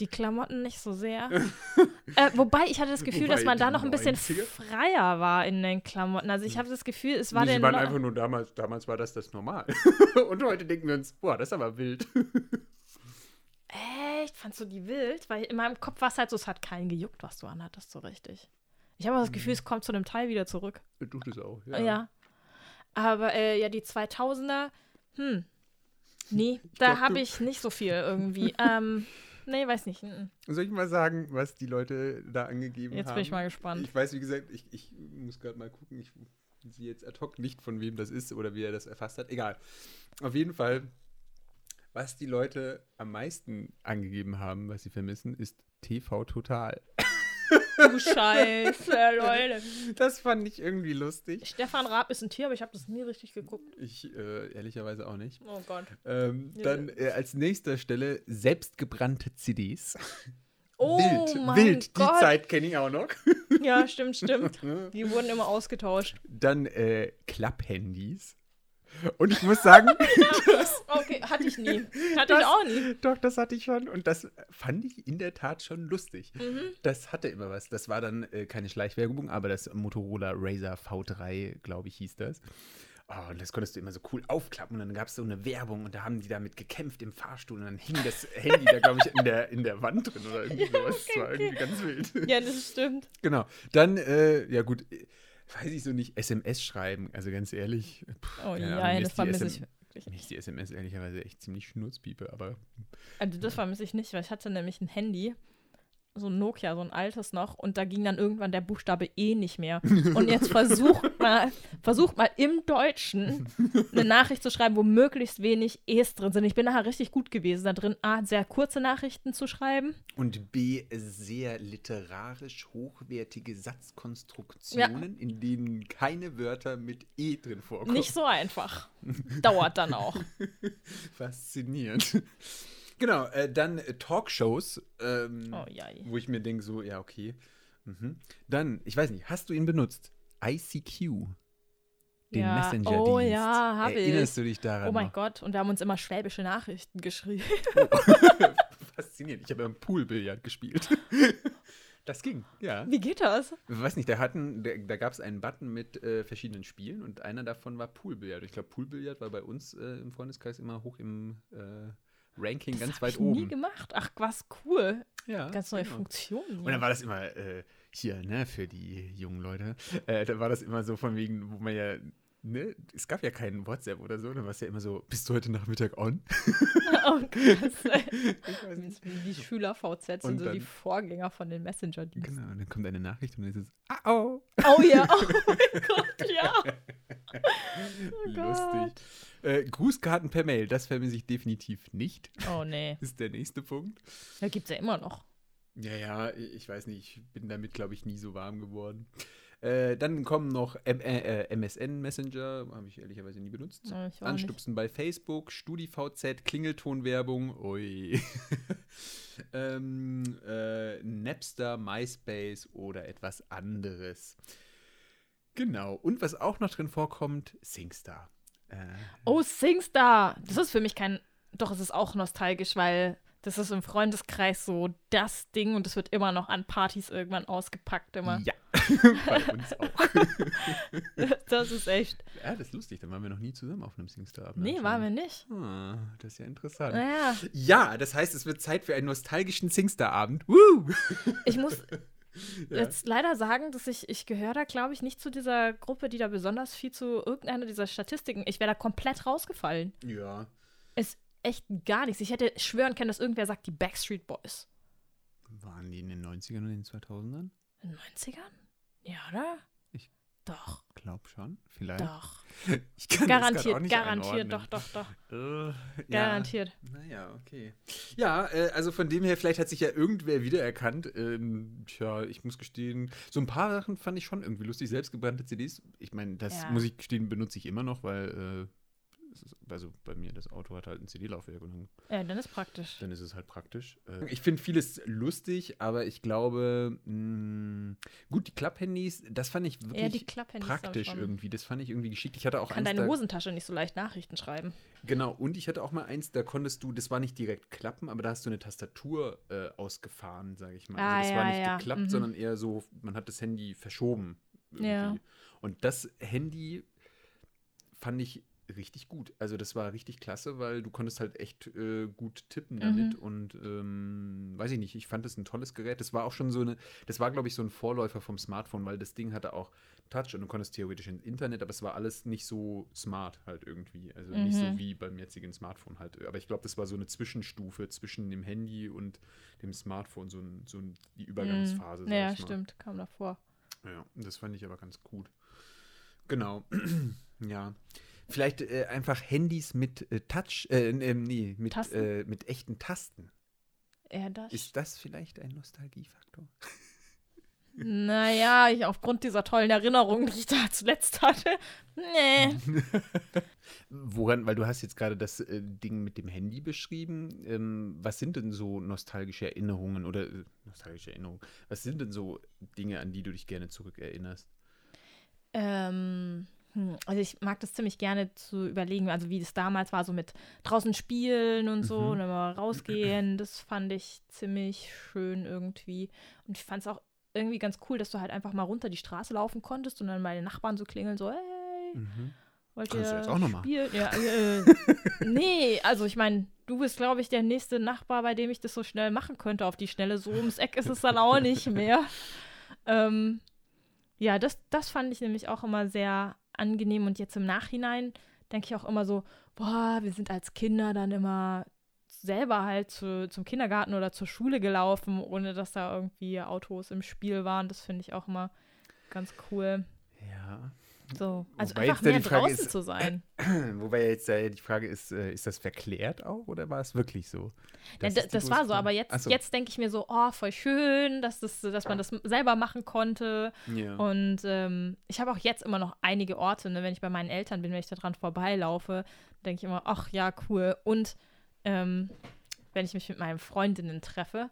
Die Klamotten nicht so sehr. äh, wobei ich hatte das Gefühl, wobei dass man da noch ein bisschen 90er? freier war in den Klamotten. Also ich hm. habe das Gefühl, es war nee, den. waren einfach nur damals, damals war das das normal. Und heute denken wir uns, boah, das ist aber wild. Echt? Fandst du die wild? Weil in meinem Kopf war es halt so, es hat keinen gejuckt, was du anhattest, so richtig. Ich habe das Gefühl, hm. es kommt zu einem Teil wieder zurück. Tut es auch, ja. Ja. Aber äh, ja, die 2000er, hm. Nee, da habe ich nicht so viel irgendwie. ähm, nee, weiß nicht. Soll ich mal sagen, was die Leute da angegeben jetzt haben? Jetzt bin ich mal gespannt. Ich weiß, wie gesagt, ich, ich muss gerade mal gucken. Ich sehe jetzt ad hoc nicht, von wem das ist oder wie er das erfasst hat. Egal. Auf jeden Fall, was die Leute am meisten angegeben haben, was sie vermissen, ist TV Total. Du Scheiße, Leute. Das fand ich irgendwie lustig. Stefan Raab ist ein Tier, aber ich habe das nie richtig geguckt. Ich äh, ehrlicherweise auch nicht. Oh Gott. Ähm, ja. Dann äh, als nächster Stelle selbstgebrannte CDs. Oh, wild, mein wild. Gott. Die Zeit kenne ich auch noch. Ja, stimmt, stimmt. Die wurden immer ausgetauscht. Dann äh, Klapphandys. Und ich muss sagen, das, okay, hatte ich nie. Hatte das, ich auch nie. Doch, das hatte ich schon. Und das fand ich in der Tat schon lustig. Mhm. Das hatte immer was. Das war dann äh, keine Schleichwerbung, aber das Motorola Razer V3, glaube ich, hieß das. Oh, und das konntest du immer so cool aufklappen und dann gab es so eine Werbung und da haben die damit gekämpft im Fahrstuhl und dann hing das Handy da, glaube ich, in der, in der Wand drin oder irgendwie sowas. Das war irgendwie ganz wild. Ja, das stimmt. Genau. Dann, äh, ja gut, weiß ich so nicht, SMS schreiben, also ganz ehrlich. Pff, oh ja, Ahnung, das vermisse ich wirklich. Mir ist die SMS ehrlicherweise echt ziemlich schnurzpiepe, aber. Also das vermisse ich nicht, weil ich hatte nämlich ein Handy, so ein Nokia, so ein altes noch, und da ging dann irgendwann der Buchstabe E nicht mehr. Und jetzt versucht mal, versucht mal im Deutschen eine Nachricht zu schreiben, wo möglichst wenig E's drin sind. Ich bin nachher richtig gut gewesen, da drin A, sehr kurze Nachrichten zu schreiben. Und B, sehr literarisch hochwertige Satzkonstruktionen, ja. in denen keine Wörter mit E drin vorkommen. Nicht so einfach. Dauert dann auch. Faszinierend. Genau, äh, dann äh, Talkshows, ähm, oh, wo ich mir denke, so, ja, okay. Mhm. Dann, ich weiß nicht, hast du ihn benutzt? ICQ. Den ja. Messenger-Dienst. Oh ja, habe ich. Erinnerst du dich daran? Oh mein noch? Gott, und wir haben uns immer schwäbische Nachrichten geschrieben. Faszinierend. Ich habe im Poolbillard gespielt. Das ging, ja. Wie geht das? Ich weiß nicht, da, hatten, da, da gab es einen Button mit äh, verschiedenen Spielen und einer davon war Poolbillard. Ich glaube, Poolbillard war bei uns äh, im Freundeskreis immer hoch im äh, Ranking das ganz weit ich oben. nie gemacht. Ach, was cool. Ja. Ganz neue genau. Funktionen. Und dann war das immer äh, hier, ne, für die jungen Leute. Äh, da war das immer so von wegen, wo man ja Ne, es gab ja keinen WhatsApp oder so, dann war es ja immer so, bist du heute Nachmittag on? oh krass. die Schüler-VZ sind so die Vorgänger von den Messenger-Diensten. Genau, und dann kommt eine Nachricht und dann ist es, ah, oh. Oh ja, oh mein Gott, ja. Oh Lustig. Äh, Grußkarten per Mail, das vermisse ich definitiv nicht. Oh nee. ist der nächste Punkt. Ja, gibt's ja immer noch. Ja, ja, ich weiß nicht, ich bin damit, glaube ich, nie so warm geworden. Äh, dann kommen noch M äh, MSN Messenger, habe ich ehrlicherweise nie benutzt. Ja, Anstupsen nicht. bei Facebook, StudiVZ, Klingeltonwerbung, ui. ähm, äh, Napster, MySpace oder etwas anderes. Genau. Und was auch noch drin vorkommt, SingStar. Äh, oh, SingStar! Das ist für mich kein. Doch, es ist auch nostalgisch, weil das ist im Freundeskreis so das Ding und es wird immer noch an Partys irgendwann ausgepackt immer. Ja, bei uns auch. das ist echt. Ja, das ist lustig. Dann waren wir noch nie zusammen auf einem Singstar-Abend. Nee, waren wir nicht. Ah, das ist ja interessant. Naja. Ja, das heißt, es wird Zeit für einen nostalgischen Singstar-Abend. Ich muss ja. jetzt leider sagen, dass ich, ich gehöre da, glaube ich, nicht zu dieser Gruppe, die da besonders viel zu irgendeiner dieser Statistiken. Ich wäre da komplett rausgefallen. Ja. Ist echt gar nichts. Ich hätte schwören können, dass irgendwer sagt, die Backstreet Boys. Waren die in den 90ern und den 2000ern? In den 90ern? Ja, oder? Doch. Glaub schon, vielleicht. Doch. Ich kann garantiert, das nicht garantiert, einordnen. doch, doch, doch. Äh, Garantiert. Ja. Naja, okay. Ja, äh, also von dem her, vielleicht hat sich ja irgendwer wiedererkannt. Ähm, tja, ich muss gestehen, so ein paar Sachen fand ich schon irgendwie lustig. Selbstgebrannte CDs, ich meine, das Ja. muss ich gestehen, benutze ich immer noch, weil, äh, also bei mir, das Auto hat halt ein CD-Laufwerk und dann Ja, dann ist praktisch. dann ist es halt praktisch. Äh, Ich finde vieles lustig, aber ich glaube, mh, gut, die Klapphandys, das fand ich Ja, die wirklich Klapphandys praktisch irgendwie. Das fand ich irgendwie geschickt. Ich hatte auch Kann eins deine da, Hosentasche nicht so leicht Nachrichten schreiben. Genau, und ich hatte auch mal eins, da konntest du, das war nicht direkt klappen, aber da hast du eine Tastatur äh, ausgefahren, sage ich mal. Ah, also das war ja, nicht ja, geklappt, mhm. sondern eher so, man hat das Handy verschoben. Irgendwie. Ja. Und das Handy fand ich richtig gut. Also das war richtig klasse, weil du konntest halt echt äh, gut tippen damit Mhm. und ähm, weiß ich nicht, ich fand das ein tolles Gerät. Das war auch schon so eine, das war glaube ich so ein Vorläufer vom Smartphone, weil das Ding hatte auch Touch und du konntest theoretisch ins Internet, aber es war alles nicht so smart halt irgendwie. Also nicht so Mhm. wie beim jetzigen Smartphone halt. Aber ich glaube, das war so eine Zwischenstufe zwischen dem Handy und dem Smartphone, so, ein, so ein, die Übergangsphase. Mhm. Ja, stimmt, kam davor. Ja, das fand ich aber ganz gut. Genau. ja. Vielleicht äh, einfach Handys mit äh, Touch, äh, ähm, nee, mit, äh, mit echten Tasten. Ja, das. Ist das vielleicht ein Nostalgiefaktor? naja, ich, aufgrund dieser tollen Erinnerungen, die ich da zuletzt hatte. Nee. Woran, weil du hast jetzt gerade das äh, Ding mit dem Handy beschrieben. Ähm, was sind denn so nostalgische Erinnerungen oder äh, nostalgische Erinnerungen? Was sind denn so Dinge, an die du dich gerne zurückerinnerst? Ähm, hm, also ich mag das ziemlich gerne zu überlegen, also wie das damals war, so mit draußen spielen und so Mhm. und immer rausgehen. Das fand ich ziemlich schön irgendwie. Und ich fand es auch irgendwie ganz cool, dass du halt einfach mal runter die Straße laufen konntest und dann meine Nachbarn so klingeln, so, hey, Mhm. wollt ihr jetzt auch noch machen. spielen? Ja, äh, nee, also ich meine, du bist, glaube ich, der nächste Nachbar, bei dem ich das so schnell machen könnte. Auf die Schnelle so ums Eck ist es dann auch nicht mehr. Ähm, ja, das, das fand ich nämlich auch immer sehr angenehm und jetzt im Nachhinein denke ich auch immer so, boah, wir sind als Kinder dann immer selber halt zu, zum Kindergarten oder zur Schule gelaufen, ohne dass da irgendwie Autos im Spiel waren. Das finde ich auch immer ganz cool. Ja. So, also Wobei einfach mehr draußen ist- zu sein. Wobei jetzt äh, die Frage ist, äh, ist das verklärt auch oder war es wirklich so? Ja, Das war so, aber jetzt, so. jetzt denke ich mir so, oh, voll schön, dass, das, dass man das selber machen konnte. Ja. Und ähm, ich habe auch jetzt immer noch einige Orte, ne, wenn ich bei meinen Eltern bin, wenn ich da dran vorbeilaufe, denke ich immer, ach ja, cool. Und ähm, wenn ich mich mit meinen Freundinnen treffe,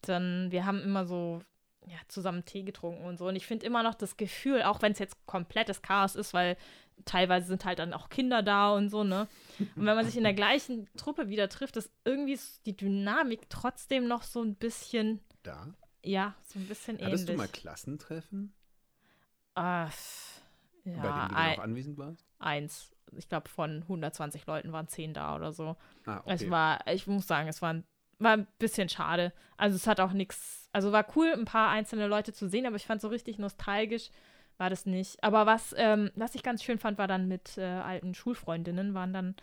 dann, wir haben immer so ja, zusammen Tee getrunken und so. Und ich finde immer noch das Gefühl, auch wenn es jetzt komplettes Chaos ist, weil teilweise sind halt dann auch Kinder da und so, ne? Und wenn man sich in der gleichen Truppe wieder trifft, ist irgendwie die Dynamik trotzdem noch so ein bisschen, da? ja, so ein bisschen Hattest du ähnlich. mal Klassentreffen, Ah, f- bei ja, denen du ein, auch anwesend warst? eins. Ich glaube, von 120 Leuten waren 10 da oder so. Ah, Es okay. war, ich muss sagen, es war, ein- war ein bisschen schade. Also es hat auch nichts, also war cool, ein paar einzelne Leute zu sehen, aber ich fand so richtig nostalgisch war das nicht. Aber was, ähm, was ich ganz schön fand, war dann mit äh, alten Schulfreundinnen, waren dann,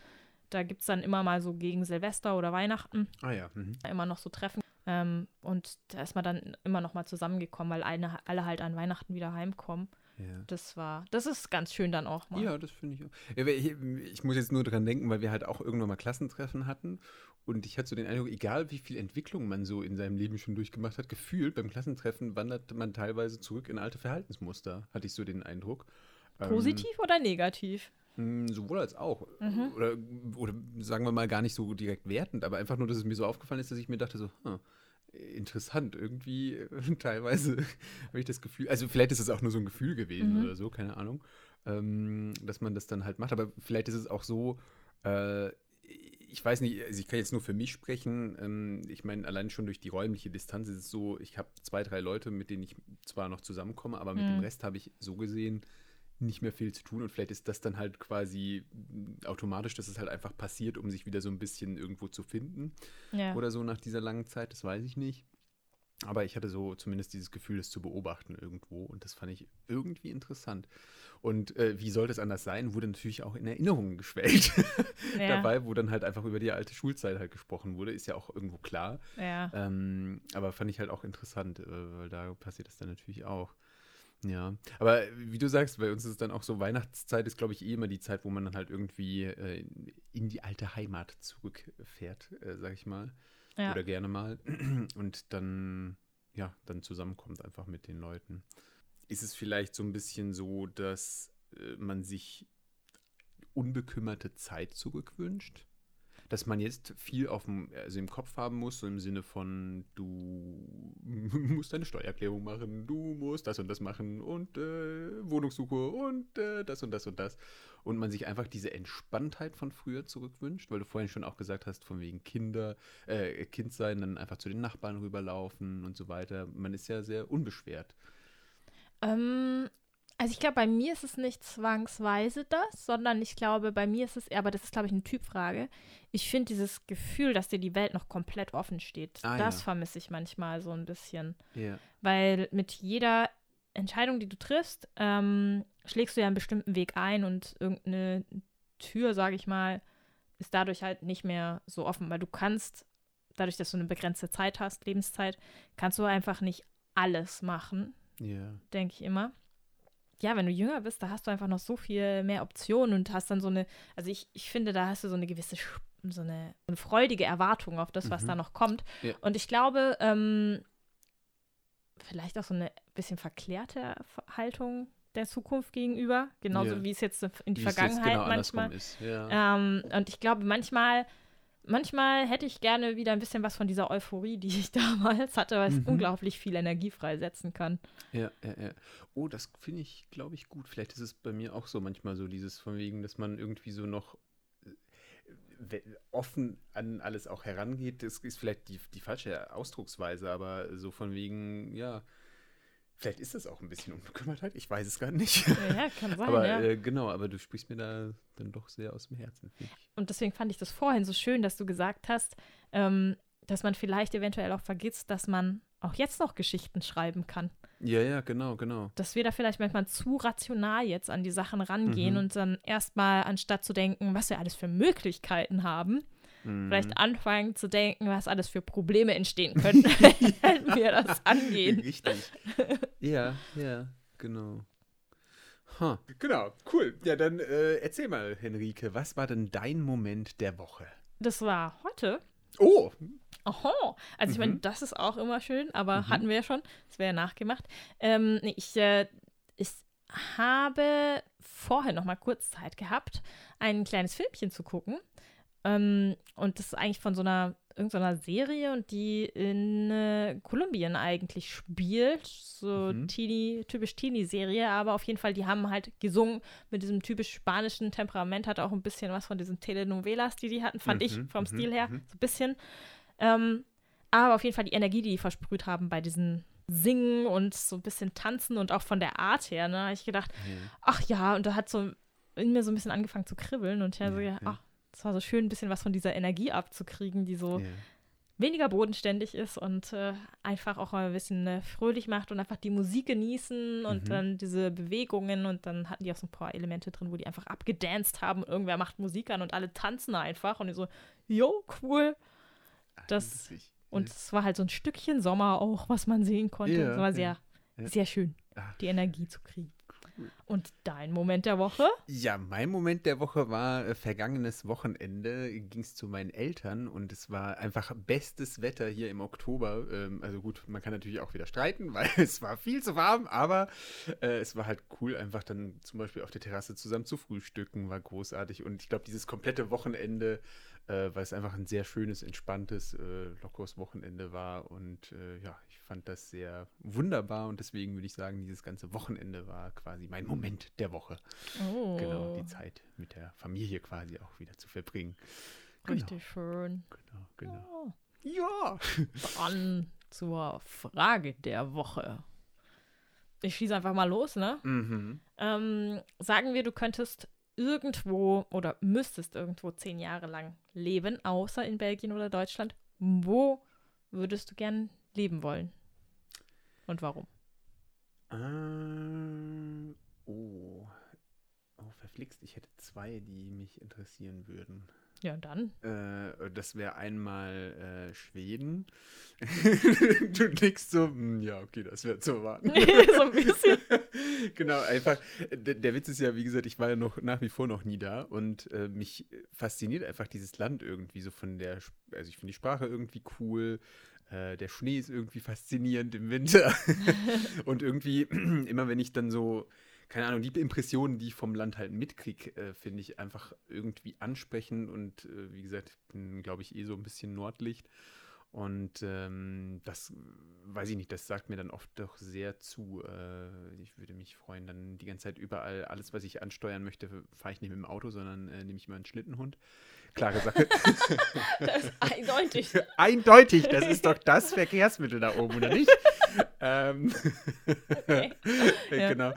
da gibt es dann immer mal so gegen Silvester oder Weihnachten Ah ja. Mhm. immer noch so Treffen. Ähm, und da ist man dann immer noch mal zusammengekommen, weil eine, alle halt an Weihnachten wieder heimkommen. Ja. Das war, das ist ganz schön dann auch mal. Ja, das finde ich auch. Ich, ich muss jetzt nur dran denken, weil wir halt auch irgendwann mal Klassentreffen hatten und ich hatte so den Eindruck, egal wie viel Entwicklung man so in seinem Leben schon durchgemacht hat, gefühlt beim Klassentreffen wandert man teilweise zurück in alte Verhaltensmuster, hatte ich so den Eindruck. Ähm, Positiv oder negativ? mh, sowohl als auch. Mhm. Oder, oder sagen wir mal gar nicht so direkt wertend, aber einfach nur, dass es mir so aufgefallen ist, dass ich mir dachte so, hm, interessant, irgendwie äh, teilweise habe ich das Gefühl, also vielleicht ist es auch nur so ein Gefühl gewesen Mhm. oder so, keine Ahnung, ähm, dass man das dann halt macht, aber vielleicht ist es auch so, äh, ich weiß nicht, also ich kann jetzt nur für mich sprechen, ähm, ich meine, allein schon durch die räumliche Distanz ist es so, ich habe zwei, drei Leute, mit denen ich zwar noch zusammenkomme, aber mit dem Mhm. Rest habe ich so gesehen nicht mehr viel zu tun und vielleicht ist das dann halt quasi mh, automatisch, dass es halt einfach passiert, um sich wieder so ein bisschen irgendwo zu finden Ja. oder so nach dieser langen Zeit, das weiß ich nicht. Aber ich hatte so zumindest dieses Gefühl, es zu beobachten irgendwo und das fand ich irgendwie interessant. Und äh, wie soll das anders sein, wurde natürlich auch in Erinnerungen geschwelgt ja. dabei, wo dann halt einfach über die alte Schulzeit halt gesprochen wurde, ist ja auch irgendwo klar. Ja. Ähm, aber fand ich halt auch interessant, äh, weil da passiert das dann natürlich auch. Ja, aber wie du sagst, bei uns ist es dann auch so, Weihnachtszeit ist, glaube ich, eh immer die Zeit, wo man dann halt irgendwie äh, in die alte Heimat zurückfährt, äh, sag ich mal. Ja. Oder gerne mal. Und dann, ja, dann zusammenkommt einfach mit den Leuten. Ist es vielleicht so ein bisschen so, dass äh, man sich unbekümmerte Zeit zurückwünscht? dass man jetzt viel auf dem, also im Kopf haben muss, so im Sinne von, du musst deine Steuererklärung machen, du musst das und das machen und äh, Wohnungssuche und äh, das und das und das. Und man sich einfach diese Entspanntheit von früher zurückwünscht, weil du vorhin schon auch gesagt hast, von wegen Kinder, äh, Kind sein, dann einfach zu den Nachbarn rüberlaufen und so weiter. Man ist ja sehr unbeschwert. Ähm, also ich glaube, bei mir ist es nicht zwangsweise das, sondern ich glaube, bei mir ist es eher, aber das ist, glaube ich, eine Typfrage. Ich finde dieses Gefühl, dass dir die Welt noch komplett offen steht, ah, das ja. vermisse ich manchmal so ein bisschen. Ja. Weil mit jeder Entscheidung, die du triffst, ähm, schlägst du ja einen bestimmten Weg ein und irgendeine Tür, sage ich mal, ist dadurch halt nicht mehr so offen, weil du kannst, dadurch, dass du eine begrenzte Zeit hast, Lebenszeit, kannst du einfach nicht alles machen. Ja. Denke ich immer ja, wenn du jünger bist, da hast du einfach noch so viel mehr Optionen und hast dann so eine, also ich, ich finde, da hast du so eine gewisse, so eine, eine freudige Erwartung auf das, was mhm. da noch kommt. Ja. Und ich glaube, ähm, vielleicht auch so eine bisschen verklärte Haltung der Zukunft gegenüber, genauso ja. wie es jetzt in die wie Vergangenheit genau manchmal ist. Ja. Ähm, und ich glaube, manchmal manchmal hätte ich gerne wieder ein bisschen was von dieser Euphorie, die ich damals hatte, weil es mhm. unglaublich viel Energie freisetzen kann. Ja, ja, ja. Oh, das finde ich, glaube ich, gut. Vielleicht ist es bei mir auch so manchmal so, dieses von wegen, dass man irgendwie so noch äh, offen an alles auch herangeht. Das ist vielleicht die, die falsche Ausdrucksweise, aber so von wegen, ja, Vielleicht ist das auch ein bisschen Unbekümmertheit, ich weiß es gar nicht. Ja, kann sein. aber ja. äh, genau, aber du sprichst mir da dann doch sehr aus dem Herzen. Und deswegen fand ich das vorhin so schön, dass du gesagt hast, ähm, dass man vielleicht eventuell auch vergisst, dass man auch jetzt noch Geschichten schreiben kann. Ja, ja, genau, genau. Dass wir da vielleicht manchmal zu rational jetzt an die Sachen rangehen mhm. und dann erstmal, anstatt zu denken, was wir alles für Möglichkeiten haben, mhm. vielleicht anfangen zu denken, was alles für Probleme entstehen könnten, wenn wir das angehen. Richtig. Ja, ja, genau. Huh. Genau, cool. Ja, dann äh, erzähl mal, Henrike, was war denn dein Moment der Woche? Das war heute. Oh! Oho. Also ich mhm. meine, das ist auch immer schön, aber mhm. hatten wir ja schon. Das wäre ja nachgemacht. Ähm, ich, äh, ich habe vorher noch mal kurz Zeit gehabt, ein kleines Filmchen zu gucken. Ähm, und das ist eigentlich von so einer irgendeiner Serie und die in äh, Kolumbien eigentlich spielt. So mhm. Teenie, typisch Teenie-Serie, aber auf jeden Fall, die haben halt gesungen mit diesem typisch spanischen Temperament, hat auch ein bisschen was von diesen Telenovelas, die die hatten, fand mhm. ich vom mhm. Stil her, mhm. so ein bisschen. Ähm, aber auf jeden Fall die Energie, die die versprüht haben bei diesen Singen und so ein bisschen Tanzen und auch von der Art her, ne, habe ich gedacht, ach ja, und da hat so in mir so ein bisschen angefangen zu kribbeln und ich habe so gedacht, ach, es war so schön, ein bisschen was von dieser Energie abzukriegen, die so yeah. weniger bodenständig ist und äh, einfach auch ein bisschen äh, fröhlich macht und einfach die Musik genießen und mhm. dann diese Bewegungen und dann hatten die auch so ein paar Elemente drin, wo die einfach abgedanced haben und irgendwer macht Musik an und alle tanzen einfach und die so, jo, cool. Das, und es war halt so ein Stückchen Sommer auch, was man sehen konnte. Es war sehr, ja. sehr schön, die Energie zu kriegen. Und dein Moment der Woche? Ja, mein Moment der Woche war äh, vergangenes Wochenende, ging es zu meinen Eltern und es war einfach bestes Wetter hier im Oktober. Ähm, also gut, man kann natürlich auch wieder streiten, weil es war viel zu warm, aber äh, es war halt cool, einfach dann zum Beispiel auf der Terrasse zusammen zu frühstücken, war großartig. Und ich glaube, dieses komplette Wochenende äh, weil es einfach ein sehr schönes, entspanntes, äh, lockeres Wochenende war. Und äh, ja, fand das sehr wunderbar und deswegen würde ich sagen, dieses ganze Wochenende war quasi mein Moment der Woche. Oh. Genau, die Zeit mit der Familie quasi auch wieder zu verbringen. Genau. Richtig schön. Genau, genau. Ja. Dann zur Frage der Woche. Ich schieße einfach mal los, ne? Mhm. Ähm, sagen wir, du könntest irgendwo oder müsstest irgendwo zehn Jahre lang leben, außer in Belgien oder Deutschland, wo würdest du gern leben wollen? Und warum? Äh, oh. Oh, verflixt, ich hätte zwei, die mich interessieren würden. Ja, und dann? Äh, das wäre einmal äh, Schweden. du nickst so, hm, ja, okay, das wäre zu erwarten. so ein bisschen. genau, einfach, der, der, Witz ist ja, wie gesagt, ich war ja noch nach wie vor noch nie da und äh, mich fasziniert einfach dieses Land irgendwie so von der, also ich finde die Sprache irgendwie cool. Äh, der Schnee ist irgendwie faszinierend im Winter. und irgendwie, immer wenn ich dann so keine Ahnung, die Impressionen, die ich vom Land halt mitkriege, äh, finde ich einfach irgendwie ansprechend und äh, wie gesagt, ich bin, glaube ich, eh so ein bisschen Nordlicht. Und ähm, das weiß ich nicht, das sagt mir dann oft doch sehr zu. Äh, ich würde mich freuen, dann die ganze Zeit überall alles, was ich ansteuern möchte, fahre ich nicht mit dem Auto, sondern äh, nehme ich mal einen Schlittenhund. Klare Sache. das ist eindeutig. eindeutig, das ist doch das Verkehrsmittel da oben, oder nicht? ähm, okay. ja. Genau.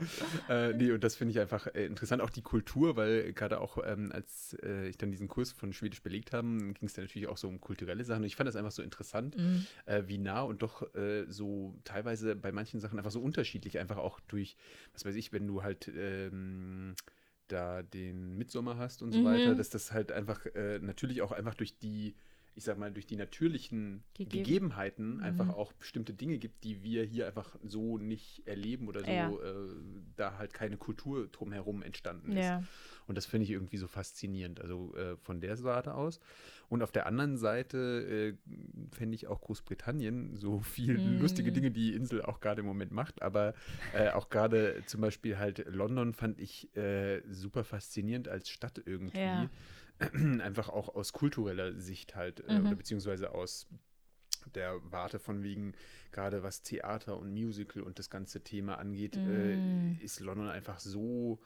Äh, nee, und das finde ich einfach äh, interessant, auch die Kultur, weil gerade auch ähm, als äh, ich dann diesen Kurs von Schwedisch belegt habe, ging es dann natürlich auch so um kulturelle Sachen. Und ich fand das einfach so interessant, mhm. Äh, wie nah und doch äh, so teilweise bei manchen Sachen einfach so unterschiedlich, einfach auch durch, was weiß ich, wenn du halt ähm, da den Mitsommer hast und so mhm. weiter, dass das halt einfach äh, natürlich auch einfach durch die ich sag mal, durch die natürlichen Gegeben. Gegebenheiten mhm. einfach auch bestimmte Dinge gibt, die wir hier einfach so nicht erleben oder so, ja. äh, da halt keine Kultur drumherum entstanden ist. Ja. Und das finde ich irgendwie so faszinierend, also äh, von der Seite aus. Und auf der anderen Seite äh, fände ich auch Großbritannien so viele mm. lustige Dinge, die die Insel auch gerade im Moment macht, aber äh, auch gerade zum Beispiel halt London fand ich äh, super faszinierend als Stadt irgendwie. Ja einfach auch aus kultureller Sicht halt, äh, mhm. oder beziehungsweise aus der Warte von wegen, gerade was Theater und Musical und das ganze Thema angeht, äh, mhm. äh, ist London einfach so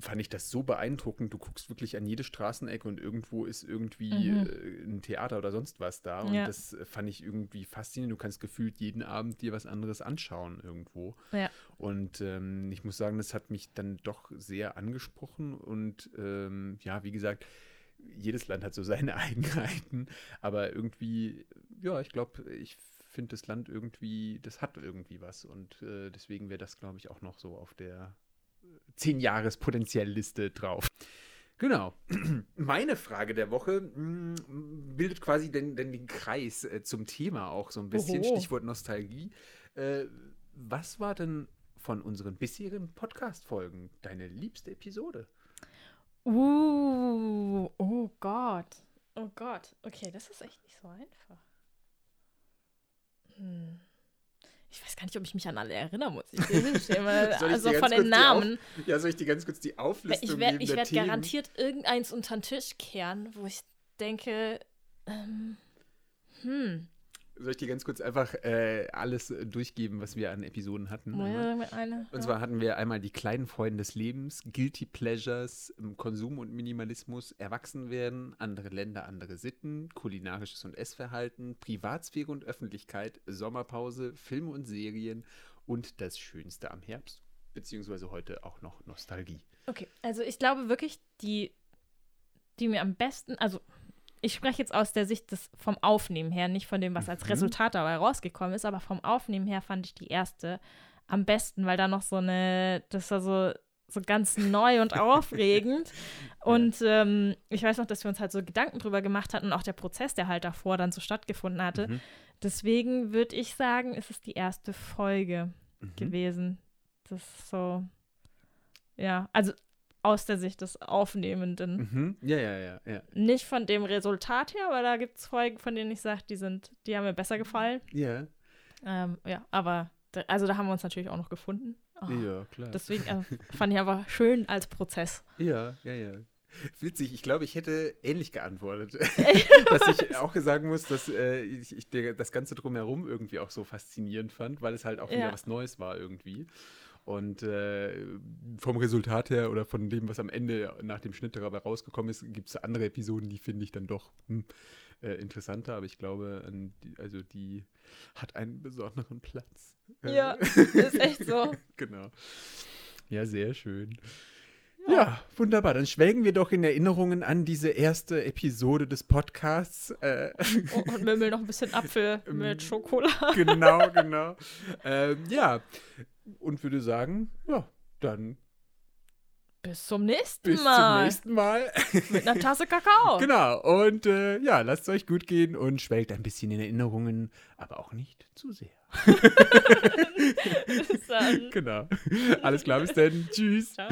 fand ich das so beeindruckend. Du guckst wirklich an jede Straßenecke und irgendwo ist irgendwie mhm. äh, ein Theater oder sonst was da. Und ja. das fand ich irgendwie faszinierend. Du kannst gefühlt jeden Abend dir was anderes anschauen irgendwo. Ja. Und ähm, ich muss sagen, das hat mich dann doch sehr angesprochen. Und ähm, ja, wie gesagt, jedes Land hat so seine Eigenheiten. Aber irgendwie, ja, ich glaube, ich finde das Land irgendwie, das hat irgendwie was. Und äh, deswegen wäre das, glaube ich, auch noch so auf der 10 Jahres potenziell Liste drauf. Genau. Meine Frage der Woche mm, bildet quasi den, den, den Kreis äh, zum Thema auch so ein bisschen. Oho. Stichwort Nostalgie. Äh, was war denn von unseren bisherigen Podcast-Folgen deine liebste Episode? Uh, oh Gott. Oh Gott. Okay, das ist echt nicht so einfach. Hm ich weiß gar nicht, ob ich mich an alle erinnere, muss ich dir also von den Namen. ja, soll ich dir ganz kurz die Auflistung ich werd, geben? Ich werde garantiert irgendeins unter den Tisch kehren, wo ich denke, ähm, hm. Soll ich dir ganz kurz einfach äh, alles äh, durchgeben, was wir an Episoden hatten? Ja, eine, und zwar hatten wir einmal die kleinen Freuden des Lebens, Guilty Pleasures, Konsum und Minimalismus, Erwachsenwerden, andere Länder, andere Sitten, kulinarisches und Essverhalten, Privatsphäre und Öffentlichkeit, Sommerpause, Filme und Serien und das Schönste am Herbst, beziehungsweise heute auch noch Nostalgie. Okay, also ich glaube wirklich, die, die mir am besten, also ich spreche jetzt aus der Sicht des, vom Aufnehmen her, nicht von dem, was als mhm. Resultat dabei rausgekommen ist, aber vom Aufnehmen her fand ich die erste am besten, weil da noch so eine, das war so, so ganz neu und aufregend. Und ähm, ich weiß noch, dass wir uns halt so Gedanken drüber gemacht hatten und auch der Prozess, der halt davor dann so stattgefunden hatte. Mhm. Deswegen würde ich sagen, ist es die erste Folge mhm. gewesen. Das ist so, ja, also aus der Sicht des Aufnehmenden. Mhm. Ja, ja, ja, ja. Nicht von dem Resultat her, aber da gibt es Folgen, von denen ich sage, die sind, die haben mir besser gefallen. Ja. Ähm, ja, aber da, also da haben wir uns natürlich auch noch gefunden. Oh, ja, klar. Deswegen äh, fand ich aber schön als Prozess. Ja, ja, ja. Witzig, ich glaube, ich hätte ähnlich geantwortet. dass ich auch sagen muss, dass äh, ich, ich das Ganze drumherum irgendwie auch so faszinierend fand, weil es halt auch wieder was Neues war irgendwie. Und äh, vom Resultat her oder von dem, was am Ende nach dem Schnitt dabei rausgekommen ist, gibt es andere Episoden, die finde ich dann doch hm, äh, interessanter. Aber ich glaube, die, also die hat einen besonderen Platz. Ja, ist echt so. genau. Ja, sehr schön. Ja, wunderbar. Dann schwelgen wir doch in Erinnerungen an diese erste Episode des Podcasts. Äh, Oh, und Mimmel noch ein bisschen Apfel mit Schokolade. genau, genau. Ähm, ja, und würde sagen, ja, dann Bis zum nächsten bis Mal. zum nächsten Mal. Mit einer Tasse Kakao. genau, und äh, ja, lasst es euch gut gehen und schwelgt ein bisschen in Erinnerungen, aber auch nicht zu sehr. Bis dann. Genau. Alles klar, bis dann. Tschüss. Ciao.